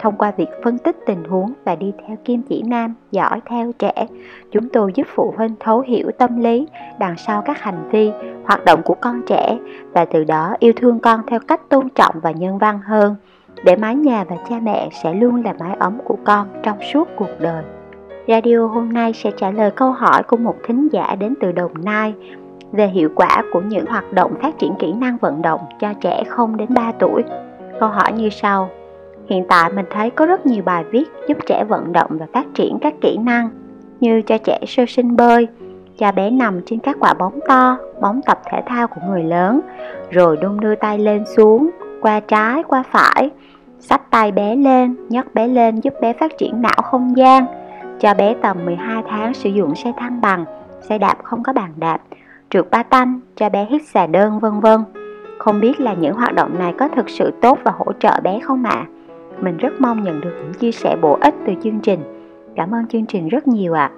thông qua việc phân tích tình huống và đi theo kim chỉ nam dõi theo trẻ. Chúng tôi giúp phụ huynh thấu hiểu tâm lý, đằng sau các hành vi, hoạt động của con trẻ và từ đó yêu thương con theo cách tôn trọng và nhân văn hơn. Để mái nhà và cha mẹ sẽ luôn là mái ấm của con trong suốt cuộc đời. Radio hôm nay sẽ trả lời câu hỏi của một thính giả đến từ đồng nai về hiệu quả của những hoạt động phát triển kỹ năng vận động cho trẻ 0 đến 3 tuổi. Câu hỏi như sau: Hiện tại mình thấy có rất nhiều bài viết giúp trẻ vận động và phát triển các kỹ năng như cho trẻ sơ sinh bơi, cho bé nằm trên các quả bóng to, bóng tập thể thao của người lớn, rồi đung đưa tay lên xuống, qua trái, qua phải, sách tay bé lên, nhấc bé lên giúp bé phát triển não không gian, cho bé tầm 12 tháng sử dụng xe thăng bằng, xe đạp không có bàn đạp, trượt ba tanh, cho bé hít xà đơn vân vân. Không biết là những hoạt động này có thực sự tốt và hỗ trợ bé không ạ? À? Mình rất mong nhận được những chia sẻ bổ ích từ chương trình. Cảm ơn chương trình rất nhiều ạ. À.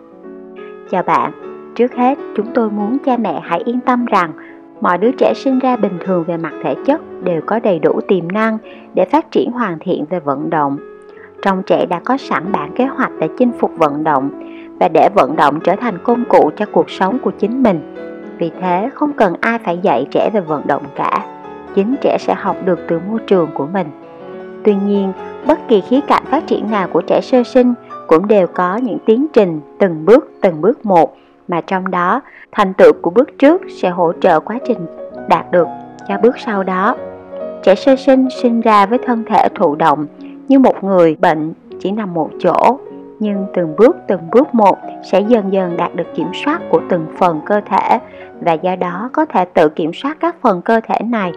Chào bạn, trước hết chúng tôi muốn cha mẹ hãy yên tâm rằng mọi đứa trẻ sinh ra bình thường về mặt thể chất đều có đầy đủ tiềm năng để phát triển hoàn thiện về vận động. Trong trẻ đã có sẵn bản kế hoạch để chinh phục vận động và để vận động trở thành công cụ cho cuộc sống của chính mình. Vì thế không cần ai phải dạy trẻ về vận động cả, chính trẻ sẽ học được từ môi trường của mình. Tuy nhiên, bất kỳ khía cạnh phát triển nào của trẻ sơ sinh cũng đều có những tiến trình từng bước từng bước một mà trong đó thành tựu của bước trước sẽ hỗ trợ quá trình đạt được cho bước sau đó. Trẻ sơ sinh sinh ra với thân thể thụ động như một người bệnh chỉ nằm một chỗ nhưng từng bước từng bước một sẽ dần dần đạt được kiểm soát của từng phần cơ thể và do đó có thể tự kiểm soát các phần cơ thể này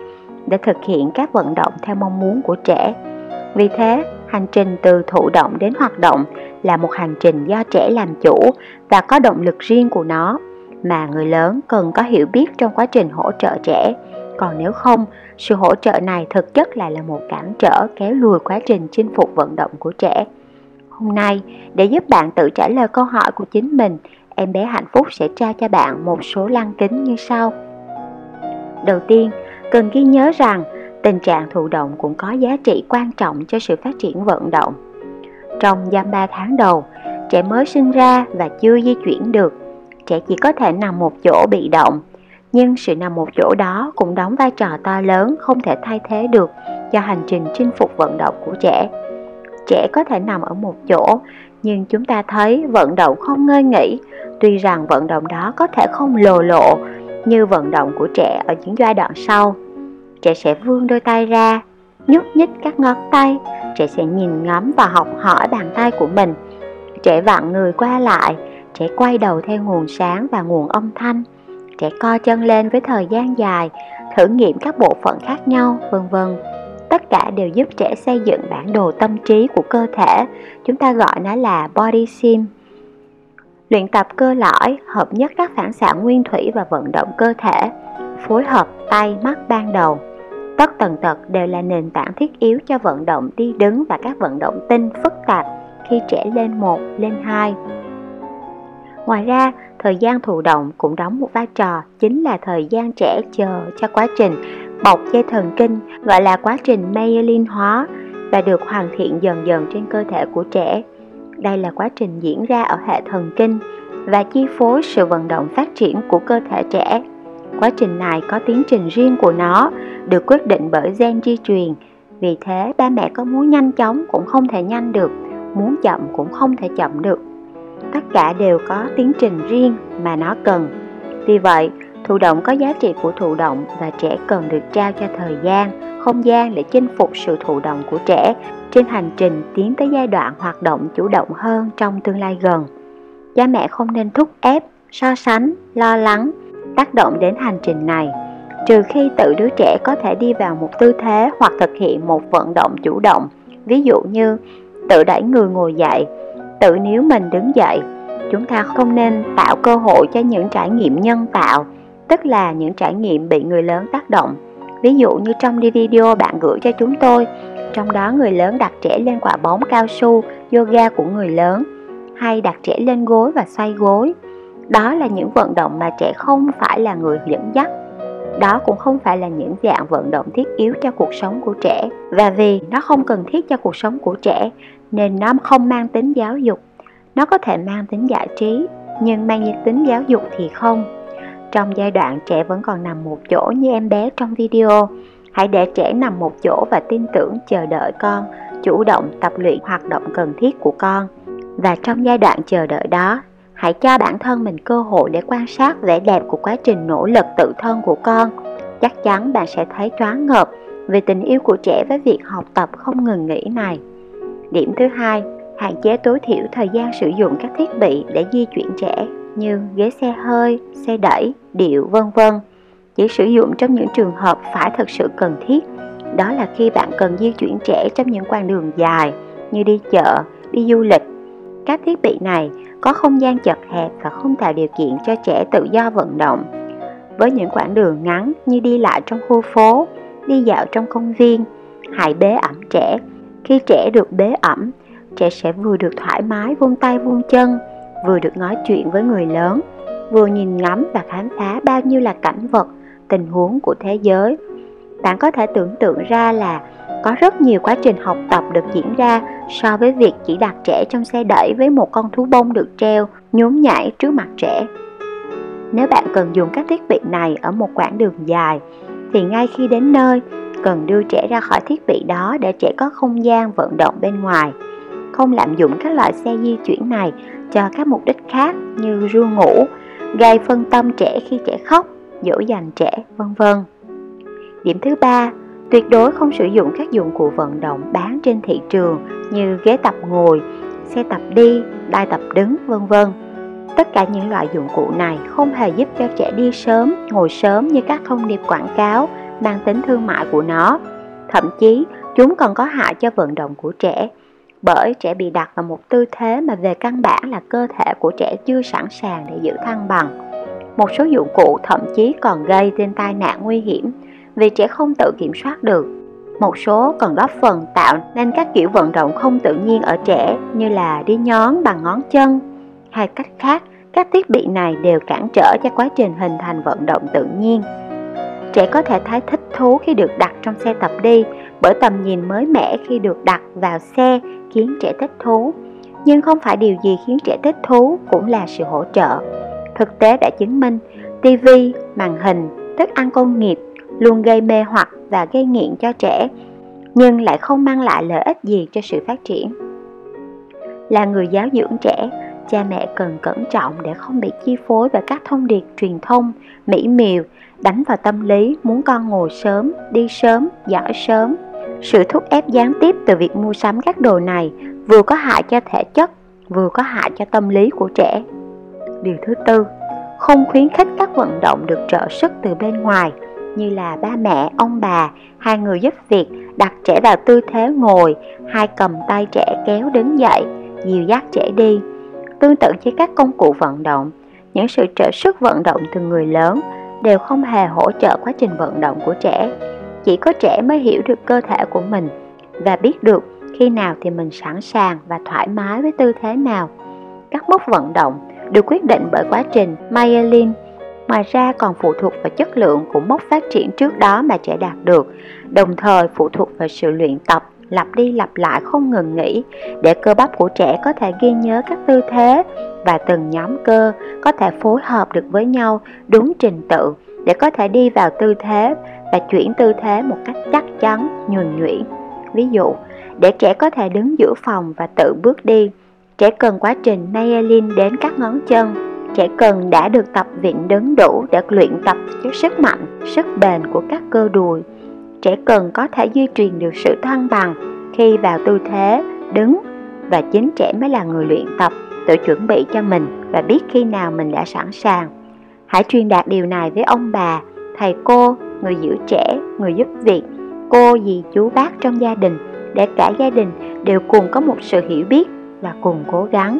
để thực hiện các vận động theo mong muốn của trẻ vì thế, hành trình từ thụ động đến hoạt động là một hành trình do trẻ làm chủ và có động lực riêng của nó mà người lớn cần có hiểu biết trong quá trình hỗ trợ trẻ. Còn nếu không, sự hỗ trợ này thực chất lại là một cản trở kéo lùi quá trình chinh phục vận động của trẻ. Hôm nay, để giúp bạn tự trả lời câu hỏi của chính mình, em bé hạnh phúc sẽ trao cho bạn một số lăng kính như sau. Đầu tiên, cần ghi nhớ rằng tình trạng thụ động cũng có giá trị quan trọng cho sự phát triển vận động. Trong giam 3 tháng đầu, trẻ mới sinh ra và chưa di chuyển được, trẻ chỉ có thể nằm một chỗ bị động, nhưng sự nằm một chỗ đó cũng đóng vai trò to lớn không thể thay thế được cho hành trình chinh phục vận động của trẻ. Trẻ có thể nằm ở một chỗ, nhưng chúng ta thấy vận động không ngơi nghỉ, tuy rằng vận động đó có thể không lồ lộ như vận động của trẻ ở những giai đoạn sau trẻ sẽ vươn đôi tay ra, nhúc nhích các ngón tay, trẻ sẽ nhìn ngắm và học hỏi bàn tay của mình. Trẻ vặn người qua lại, trẻ quay đầu theo nguồn sáng và nguồn âm thanh. Trẻ co chân lên với thời gian dài, thử nghiệm các bộ phận khác nhau, vân vân. Tất cả đều giúp trẻ xây dựng bản đồ tâm trí của cơ thể, chúng ta gọi nó là body sim. Luyện tập cơ lõi hợp nhất các phản xạ nguyên thủy và vận động cơ thể, phối hợp tay mắt ban đầu Tất tần tật đều là nền tảng thiết yếu cho vận động đi đứng và các vận động tinh phức tạp khi trẻ lên 1, lên 2. Ngoài ra, thời gian thụ động cũng đóng một vai trò chính là thời gian trẻ chờ cho quá trình bọc dây thần kinh gọi là quá trình myelin hóa và được hoàn thiện dần dần trên cơ thể của trẻ. Đây là quá trình diễn ra ở hệ thần kinh và chi phối sự vận động phát triển của cơ thể trẻ Quá trình này có tiến trình riêng của nó, được quyết định bởi gen di truyền. Vì thế, ba mẹ có muốn nhanh chóng cũng không thể nhanh được, muốn chậm cũng không thể chậm được. Tất cả đều có tiến trình riêng mà nó cần. Vì vậy, thụ động có giá trị của thụ động và trẻ cần được trao cho thời gian, không gian để chinh phục sự thụ động của trẻ trên hành trình tiến tới giai đoạn hoạt động chủ động hơn trong tương lai gần. Cha mẹ không nên thúc ép, so sánh, lo lắng tác động đến hành trình này, trừ khi tự đứa trẻ có thể đi vào một tư thế hoặc thực hiện một vận động chủ động. Ví dụ như, tự đẩy người ngồi dậy, tự níu mình đứng dậy. Chúng ta không nên tạo cơ hội cho những trải nghiệm nhân tạo, tức là những trải nghiệm bị người lớn tác động. Ví dụ như trong video bạn gửi cho chúng tôi, trong đó người lớn đặt trẻ lên quả bóng cao su, yoga của người lớn, hay đặt trẻ lên gối và xoay gối đó là những vận động mà trẻ không phải là người dẫn dắt. Đó cũng không phải là những dạng vận động thiết yếu cho cuộc sống của trẻ. Và vì nó không cần thiết cho cuộc sống của trẻ, nên nó không mang tính giáo dục. Nó có thể mang tính giải trí, nhưng mang tính giáo dục thì không. Trong giai đoạn trẻ vẫn còn nằm một chỗ như em bé trong video, hãy để trẻ nằm một chỗ và tin tưởng chờ đợi con, chủ động tập luyện hoạt động cần thiết của con. Và trong giai đoạn chờ đợi đó hãy cho bản thân mình cơ hội để quan sát vẻ đẹp của quá trình nỗ lực tự thân của con. Chắc chắn bạn sẽ thấy choáng ngợp về tình yêu của trẻ với việc học tập không ngừng nghỉ này. Điểm thứ hai, hạn chế tối thiểu thời gian sử dụng các thiết bị để di chuyển trẻ như ghế xe hơi, xe đẩy, điệu, vân vân. Chỉ sử dụng trong những trường hợp phải thực sự cần thiết. Đó là khi bạn cần di chuyển trẻ trong những quãng đường dài như đi chợ, đi du lịch. Các thiết bị này có không gian chật hẹp và không tạo điều kiện cho trẻ tự do vận động. Với những quãng đường ngắn như đi lại trong khu phố, đi dạo trong công viên, hãy bế ẩm trẻ. Khi trẻ được bế ẩm, trẻ sẽ vừa được thoải mái vung tay vung chân, vừa được nói chuyện với người lớn, vừa nhìn ngắm và khám phá bao nhiêu là cảnh vật, tình huống của thế giới. Bạn có thể tưởng tượng ra là có rất nhiều quá trình học tập được diễn ra so với việc chỉ đặt trẻ trong xe đẩy với một con thú bông được treo nhún nhảy trước mặt trẻ. Nếu bạn cần dùng các thiết bị này ở một quãng đường dài thì ngay khi đến nơi cần đưa trẻ ra khỏi thiết bị đó để trẻ có không gian vận động bên ngoài. Không lạm dụng các loại xe di chuyển này cho các mục đích khác như ru ngủ, gây phân tâm trẻ khi trẻ khóc, dỗ dành trẻ, vân vân. Điểm thứ ba, Tuyệt đối không sử dụng các dụng cụ vận động bán trên thị trường như ghế tập ngồi, xe tập đi, đai tập đứng, vân vân. Tất cả những loại dụng cụ này không hề giúp cho trẻ đi sớm, ngồi sớm như các thông điệp quảng cáo mang tính thương mại của nó. Thậm chí, chúng còn có hại cho vận động của trẻ, bởi trẻ bị đặt vào một tư thế mà về căn bản là cơ thể của trẻ chưa sẵn sàng để giữ thăng bằng. Một số dụng cụ thậm chí còn gây nên tai nạn nguy hiểm vì trẻ không tự kiểm soát được. Một số còn góp phần tạo nên các kiểu vận động không tự nhiên ở trẻ như là đi nhón bằng ngón chân hay cách khác các thiết bị này đều cản trở cho quá trình hình thành vận động tự nhiên. Trẻ có thể thấy thích thú khi được đặt trong xe tập đi bởi tầm nhìn mới mẻ khi được đặt vào xe khiến trẻ thích thú. Nhưng không phải điều gì khiến trẻ thích thú cũng là sự hỗ trợ. Thực tế đã chứng minh, TV, màn hình, thức ăn công nghiệp luôn gây mê hoặc và gây nghiện cho trẻ, nhưng lại không mang lại lợi ích gì cho sự phát triển. Là người giáo dưỡng trẻ, cha mẹ cần cẩn trọng để không bị chi phối bởi các thông điệp truyền thông, mỹ miều, đánh vào tâm lý muốn con ngồi sớm, đi sớm, giỏi sớm. Sự thúc ép gián tiếp từ việc mua sắm các đồ này vừa có hại cho thể chất, vừa có hại cho tâm lý của trẻ. Điều thứ tư, không khuyến khích các vận động được trợ sức từ bên ngoài như là ba mẹ, ông bà, hai người giúp việc đặt trẻ vào tư thế ngồi, hai cầm tay trẻ kéo đứng dậy, dìu dắt trẻ đi. Tương tự với các công cụ vận động, những sự trợ sức vận động từ người lớn đều không hề hỗ trợ quá trình vận động của trẻ. Chỉ có trẻ mới hiểu được cơ thể của mình và biết được khi nào thì mình sẵn sàng và thoải mái với tư thế nào. Các mốc vận động được quyết định bởi quá trình myelin Ngoài ra còn phụ thuộc vào chất lượng của mốc phát triển trước đó mà trẻ đạt được, đồng thời phụ thuộc vào sự luyện tập lặp đi lặp lại không ngừng nghỉ để cơ bắp của trẻ có thể ghi nhớ các tư thế và từng nhóm cơ có thể phối hợp được với nhau đúng trình tự để có thể đi vào tư thế và chuyển tư thế một cách chắc chắn, nhuần nhuyễn. Ví dụ, để trẻ có thể đứng giữa phòng và tự bước đi, trẻ cần quá trình myelin đến các ngón chân Trẻ cần đã được tập viện đứng đủ để luyện tập cho sức mạnh, sức bền của các cơ đùi. Trẻ cần có thể duy trì được sự thăng bằng khi vào tư thế đứng và chính trẻ mới là người luyện tập, tự chuẩn bị cho mình và biết khi nào mình đã sẵn sàng. Hãy truyền đạt điều này với ông bà, thầy cô, người giữ trẻ, người giúp việc, cô, dì, chú, bác trong gia đình để cả gia đình đều cùng có một sự hiểu biết và cùng cố gắng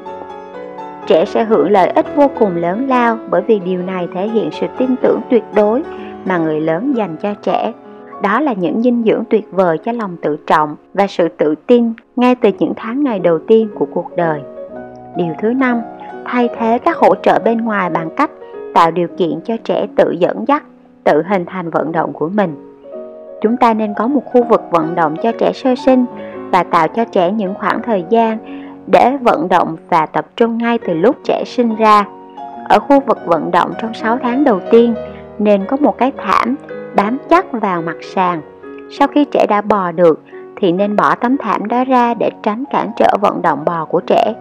trẻ sẽ hưởng lợi ích vô cùng lớn lao bởi vì điều này thể hiện sự tin tưởng tuyệt đối mà người lớn dành cho trẻ. Đó là những dinh dưỡng tuyệt vời cho lòng tự trọng và sự tự tin ngay từ những tháng ngày đầu tiên của cuộc đời. Điều thứ năm, thay thế các hỗ trợ bên ngoài bằng cách tạo điều kiện cho trẻ tự dẫn dắt, tự hình thành vận động của mình. Chúng ta nên có một khu vực vận động cho trẻ sơ sinh và tạo cho trẻ những khoảng thời gian để vận động và tập trung ngay từ lúc trẻ sinh ra. Ở khu vực vận động trong 6 tháng đầu tiên nên có một cái thảm bám chắc vào mặt sàn. Sau khi trẻ đã bò được thì nên bỏ tấm thảm đó ra để tránh cản trở vận động bò của trẻ.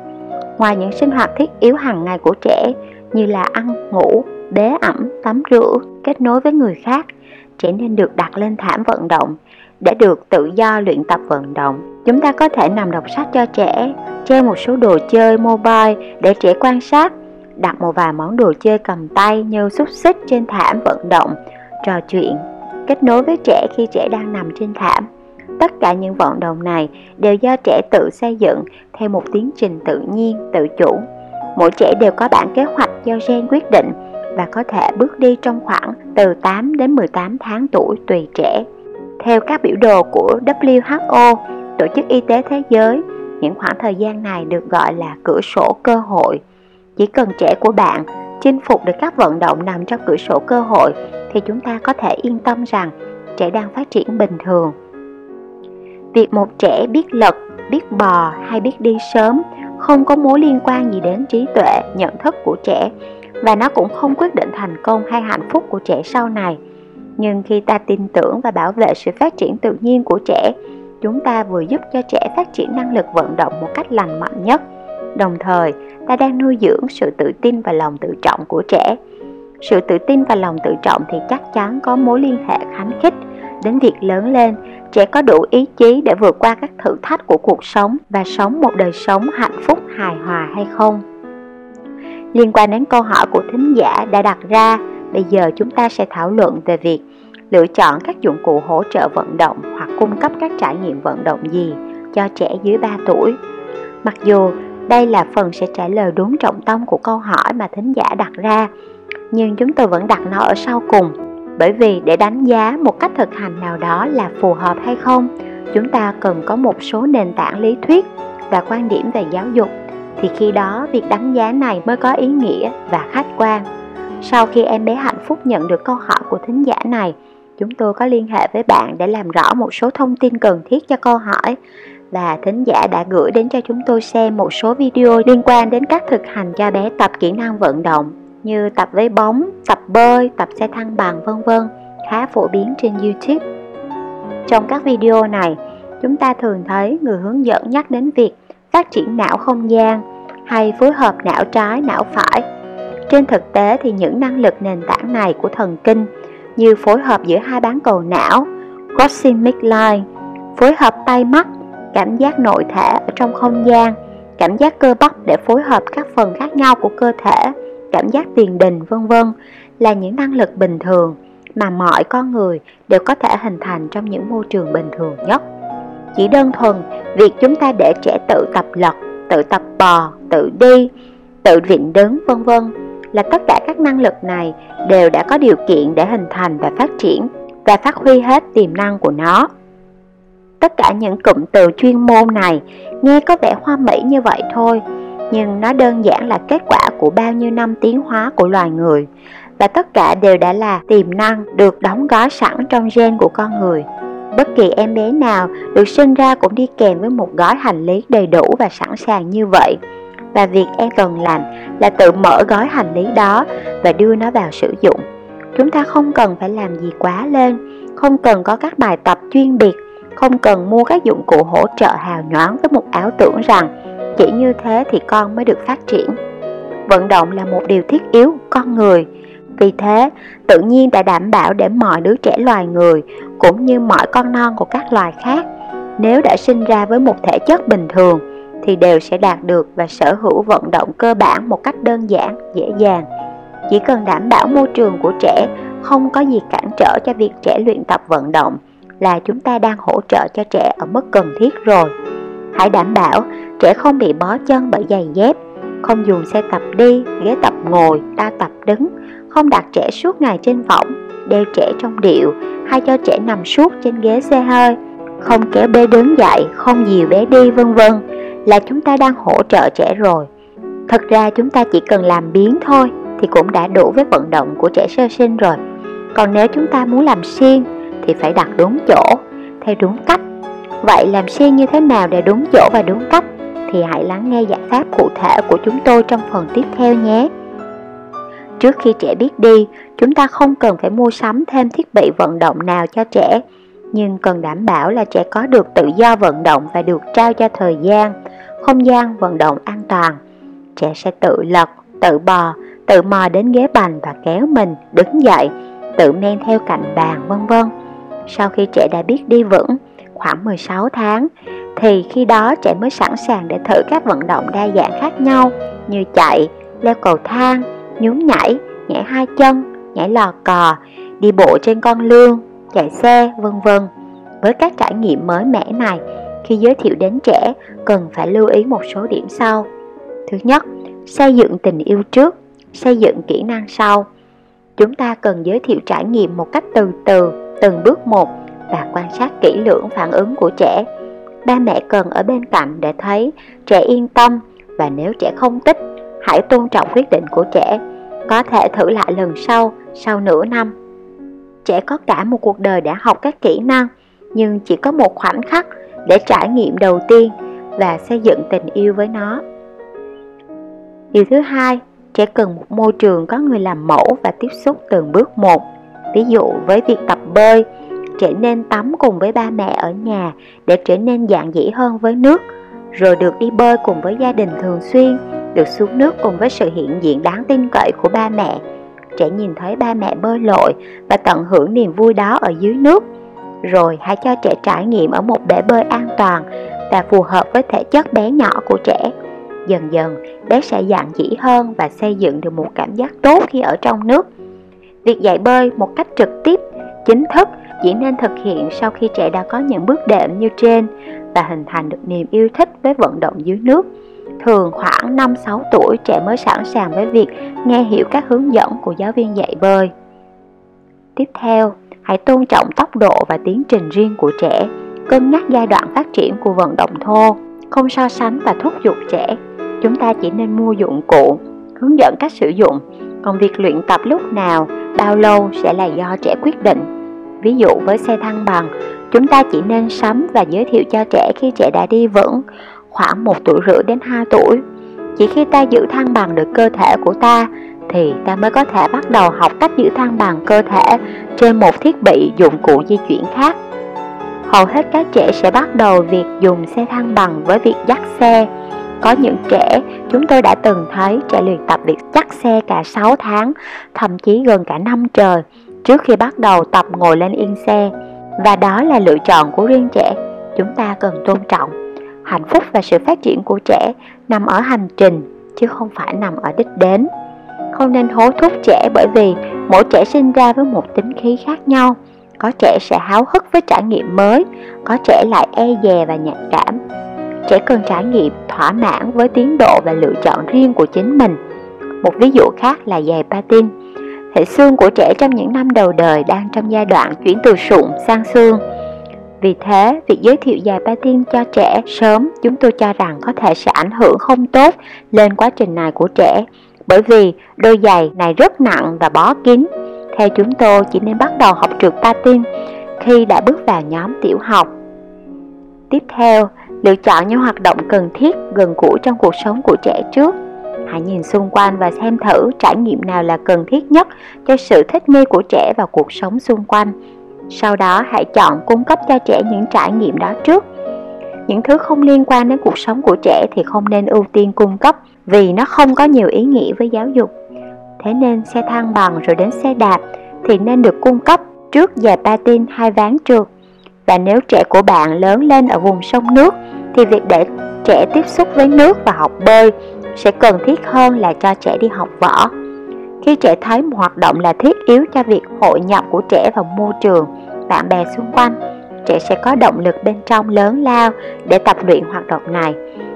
Ngoài những sinh hoạt thiết yếu hàng ngày của trẻ như là ăn, ngủ, bế ẩm, tắm rửa, kết nối với người khác, trẻ nên được đặt lên thảm vận động để được tự do luyện tập vận động. Chúng ta có thể nằm đọc sách cho trẻ, treo một số đồ chơi mobile để trẻ quan sát, đặt một vài món đồ chơi cầm tay như xúc xích trên thảm vận động, trò chuyện, kết nối với trẻ khi trẻ đang nằm trên thảm. Tất cả những vận động này đều do trẻ tự xây dựng theo một tiến trình tự nhiên, tự chủ. Mỗi trẻ đều có bản kế hoạch do gen quyết định và có thể bước đi trong khoảng từ 8 đến 18 tháng tuổi tùy trẻ. Theo các biểu đồ của WHO, Tổ chức Y tế Thế giới, những khoảng thời gian này được gọi là cửa sổ cơ hội. Chỉ cần trẻ của bạn chinh phục được các vận động nằm trong cửa sổ cơ hội thì chúng ta có thể yên tâm rằng trẻ đang phát triển bình thường. Việc một trẻ biết lật, biết bò hay biết đi sớm không có mối liên quan gì đến trí tuệ, nhận thức của trẻ và nó cũng không quyết định thành công hay hạnh phúc của trẻ sau này. Nhưng khi ta tin tưởng và bảo vệ sự phát triển tự nhiên của trẻ, chúng ta vừa giúp cho trẻ phát triển năng lực vận động một cách lành mạnh nhất. Đồng thời, ta đang nuôi dưỡng sự tự tin và lòng tự trọng của trẻ. Sự tự tin và lòng tự trọng thì chắc chắn có mối liên hệ khánh khích đến việc lớn lên, trẻ có đủ ý chí để vượt qua các thử thách của cuộc sống và sống một đời sống hạnh phúc hài hòa hay không. Liên quan đến câu hỏi của thính giả đã đặt ra, bây giờ chúng ta sẽ thảo luận về việc lựa chọn các dụng cụ hỗ trợ vận động hoặc cung cấp các trải nghiệm vận động gì cho trẻ dưới 3 tuổi. Mặc dù đây là phần sẽ trả lời đúng trọng tâm của câu hỏi mà thính giả đặt ra, nhưng chúng tôi vẫn đặt nó ở sau cùng. Bởi vì để đánh giá một cách thực hành nào đó là phù hợp hay không chúng ta cần có một số nền tảng lý thuyết và quan điểm về giáo dục. Thì khi đó việc đánh giá này mới có ý nghĩa và khách quan sau khi em bé hạnh phúc nhận được câu hỏi của thính giả này chúng tôi có liên hệ với bạn để làm rõ một số thông tin cần thiết cho câu hỏi và thính giả đã gửi đến cho chúng tôi xem một số video liên quan đến các thực hành cho bé tập kỹ năng vận động như tập với bóng, tập bơi, tập xe thăng bằng vân vân khá phổ biến trên YouTube. Trong các video này, chúng ta thường thấy người hướng dẫn nhắc đến việc phát triển não không gian hay phối hợp não trái, não phải. Trên thực tế thì những năng lực nền tảng này của thần kinh như phối hợp giữa hai bán cầu não, proximic line, phối hợp tay mắt, cảm giác nội thể ở trong không gian, cảm giác cơ bắp để phối hợp các phần khác nhau của cơ thể cảm giác tiền đình vân vân là những năng lực bình thường mà mọi con người đều có thể hình thành trong những môi trường bình thường nhất. Chỉ đơn thuần việc chúng ta để trẻ tự tập lật, tự tập bò, tự đi, tự vịn đứng vân vân là tất cả các năng lực này đều đã có điều kiện để hình thành và phát triển và phát huy hết tiềm năng của nó. Tất cả những cụm từ chuyên môn này nghe có vẻ hoa mỹ như vậy thôi, nhưng nó đơn giản là kết quả của bao nhiêu năm tiến hóa của loài người và tất cả đều đã là tiềm năng được đóng gói sẵn trong gen của con người. Bất kỳ em bé nào được sinh ra cũng đi kèm với một gói hành lý đầy đủ và sẵn sàng như vậy. Và việc em cần làm là tự mở gói hành lý đó và đưa nó vào sử dụng. Chúng ta không cần phải làm gì quá lên, không cần có các bài tập chuyên biệt, không cần mua các dụng cụ hỗ trợ hào nhoáng với một ảo tưởng rằng chỉ như thế thì con mới được phát triển. Vận động là một điều thiết yếu của con người. Vì thế, tự nhiên đã đảm bảo để mọi đứa trẻ loài người cũng như mọi con non của các loài khác, nếu đã sinh ra với một thể chất bình thường thì đều sẽ đạt được và sở hữu vận động cơ bản một cách đơn giản, dễ dàng. Chỉ cần đảm bảo môi trường của trẻ không có gì cản trở cho việc trẻ luyện tập vận động là chúng ta đang hỗ trợ cho trẻ ở mức cần thiết rồi. Hãy đảm bảo trẻ không bị bó chân bởi giày dép. không dùng xe tập đi, ghế tập ngồi, đa tập đứng, không đặt trẻ suốt ngày trên võng, đeo trẻ trong điệu hay cho trẻ nằm suốt trên ghế xe hơi, không kéo bé đứng dậy, không dìu bé đi vân vân là chúng ta đang hỗ trợ trẻ rồi. Thật ra chúng ta chỉ cần làm biến thôi thì cũng đã đủ với vận động của trẻ sơ sinh rồi. Còn nếu chúng ta muốn làm siêng thì phải đặt đúng chỗ, theo đúng cách. Vậy làm siêng như thế nào để đúng chỗ và đúng cách? Thì hãy lắng nghe giải pháp cụ thể của chúng tôi trong phần tiếp theo nhé. Trước khi trẻ biết đi, chúng ta không cần phải mua sắm thêm thiết bị vận động nào cho trẻ, nhưng cần đảm bảo là trẻ có được tự do vận động và được trao cho thời gian, không gian vận động an toàn. Trẻ sẽ tự lật, tự bò, tự mò đến ghế bành và kéo mình đứng dậy, tự men theo cạnh bàn vân vân. Sau khi trẻ đã biết đi vững, khoảng 16 tháng, thì khi đó trẻ mới sẵn sàng để thử các vận động đa dạng khác nhau như chạy, leo cầu thang, nhún nhảy, nhảy hai chân, nhảy lò cò, đi bộ trên con lương, chạy xe, vân vân. Với các trải nghiệm mới mẻ này, khi giới thiệu đến trẻ, cần phải lưu ý một số điểm sau. Thứ nhất, xây dựng tình yêu trước, xây dựng kỹ năng sau. Chúng ta cần giới thiệu trải nghiệm một cách từ từ, từng bước một và quan sát kỹ lưỡng phản ứng của trẻ. Ba mẹ cần ở bên cạnh để thấy trẻ yên tâm và nếu trẻ không thích, hãy tôn trọng quyết định của trẻ. Có thể thử lại lần sau, sau nửa năm. Trẻ có cả một cuộc đời để học các kỹ năng, nhưng chỉ có một khoảnh khắc để trải nghiệm đầu tiên và xây dựng tình yêu với nó. Điều thứ hai, trẻ cần một môi trường có người làm mẫu và tiếp xúc từng bước một. Ví dụ với việc tập bơi, trẻ nên tắm cùng với ba mẹ ở nhà để trở nên dạng dĩ hơn với nước, rồi được đi bơi cùng với gia đình thường xuyên, được xuống nước cùng với sự hiện diện đáng tin cậy của ba mẹ. Trẻ nhìn thấy ba mẹ bơi lội và tận hưởng niềm vui đó ở dưới nước. Rồi hãy cho trẻ trải nghiệm ở một bể bơi an toàn và phù hợp với thể chất bé nhỏ của trẻ. Dần dần, bé sẽ dạng dĩ hơn và xây dựng được một cảm giác tốt khi ở trong nước. Việc dạy bơi một cách trực tiếp, chính thức chỉ nên thực hiện sau khi trẻ đã có những bước đệm như trên và hình thành được niềm yêu thích với vận động dưới nước. Thường khoảng 5-6 tuổi trẻ mới sẵn sàng với việc nghe hiểu các hướng dẫn của giáo viên dạy bơi. Tiếp theo, hãy tôn trọng tốc độ và tiến trình riêng của trẻ, cân nhắc giai đoạn phát triển của vận động thô, không so sánh và thúc giục trẻ. Chúng ta chỉ nên mua dụng cụ, hướng dẫn cách sử dụng, còn việc luyện tập lúc nào, bao lâu sẽ là do trẻ quyết định. Ví dụ với xe thăng bằng, chúng ta chỉ nên sắm và giới thiệu cho trẻ khi trẻ đã đi vững, khoảng 1 tuổi rưỡi đến 2 tuổi. Chỉ khi ta giữ thăng bằng được cơ thể của ta thì ta mới có thể bắt đầu học cách giữ thăng bằng cơ thể trên một thiết bị dụng cụ di chuyển khác. Hầu hết các trẻ sẽ bắt đầu việc dùng xe thăng bằng với việc dắt xe. Có những trẻ chúng tôi đã từng thấy trẻ luyện tập việc dắt xe cả 6 tháng, thậm chí gần cả năm trời trước khi bắt đầu tập ngồi lên yên xe. Và đó là lựa chọn của riêng trẻ, chúng ta cần tôn trọng. Hạnh phúc và sự phát triển của trẻ nằm ở hành trình chứ không phải nằm ở đích đến. Không nên hối thúc trẻ bởi vì mỗi trẻ sinh ra với một tính khí khác nhau. Có trẻ sẽ háo hức với trải nghiệm mới, có trẻ lại e dè và nhạy cảm. Trẻ cần trải nghiệm thỏa mãn với tiến độ và lựa chọn riêng của chính mình. Một ví dụ khác là giày patin. Hệ xương của trẻ trong những năm đầu đời đang trong giai đoạn chuyển từ sụn sang xương. Vì thế, việc giới thiệu giày patin cho trẻ sớm chúng tôi cho rằng có thể sẽ ảnh hưởng không tốt lên quá trình này của trẻ bởi vì đôi giày này rất nặng và bó kín. Theo chúng tôi chỉ nên bắt đầu học trượt patin khi đã bước vào nhóm tiểu học. Tiếp theo, lựa chọn những hoạt động cần thiết gần gũi trong cuộc sống của trẻ trước. Hãy nhìn xung quanh và xem thử trải nghiệm nào là cần thiết nhất cho sự thích nghi của trẻ vào cuộc sống xung quanh. Sau đó hãy chọn cung cấp cho trẻ những trải nghiệm đó trước. Những thứ không liên quan đến cuộc sống của trẻ thì không nên ưu tiên cung cấp vì nó không có nhiều ý nghĩa với giáo dục. Thế nên xe thang bằng rồi đến xe đạp thì nên được cung cấp trước giày patin hay ván trượt. Và nếu trẻ của bạn lớn lên ở vùng sông nước thì việc để trẻ tiếp xúc với nước và học bơi sẽ cần thiết hơn là cho trẻ đi học võ. Khi trẻ thấy một hoạt động là thiết yếu cho việc hội nhập của trẻ vào môi trường, bạn bè xung quanh, trẻ sẽ có động lực bên trong lớn lao để tập luyện hoạt động này.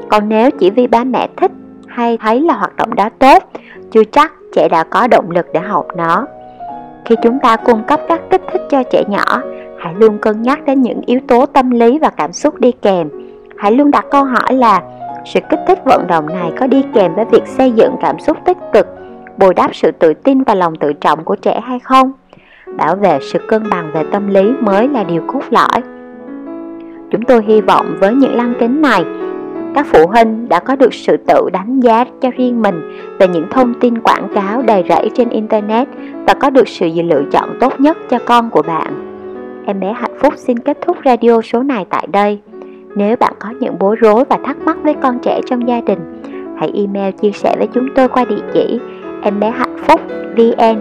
Còn nếu chỉ vì ba mẹ thích hay thấy là hoạt động đó tốt, chưa chắc trẻ đã có động lực để học nó. Khi chúng ta cung cấp các kích thích cho trẻ nhỏ, hãy luôn cân nhắc đến những yếu tố tâm lý và cảm xúc đi kèm. Hãy luôn đặt câu hỏi là, sự kích thích vận động này có đi kèm với việc xây dựng cảm xúc tích cực, bồi đắp sự tự tin và lòng tự trọng của trẻ hay không? Bảo vệ sự cân bằng về tâm lý mới là điều cốt lõi. Chúng tôi hy vọng với những lăng kính này các phụ huynh đã có được sự tự đánh giá cho riêng mình về những thông tin quảng cáo đầy rẫy trên internet và có được sự lựa chọn tốt nhất cho con của bạn. Em bé hạnh phúc xin kết thúc radio số này tại đây. Nếu bạn có những bối rối và thắc mắc với con trẻ trong gia đình, hãy email chia sẻ với chúng tôi qua địa chỉ em bé hạnh phúc vn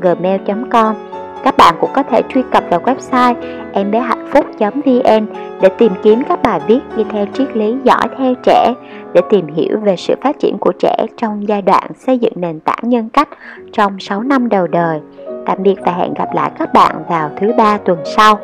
gmail.com các bạn cũng có thể truy cập vào website em bé hạnh phúc.vn để tìm kiếm các bài viết đi theo triết lý giỏi theo trẻ, để tìm hiểu về sự phát triển của trẻ trong giai đoạn xây dựng nền tảng nhân cách trong 6 năm đầu đời. Tạm biệt và hẹn gặp lại các bạn vào thứ ba tuần sau.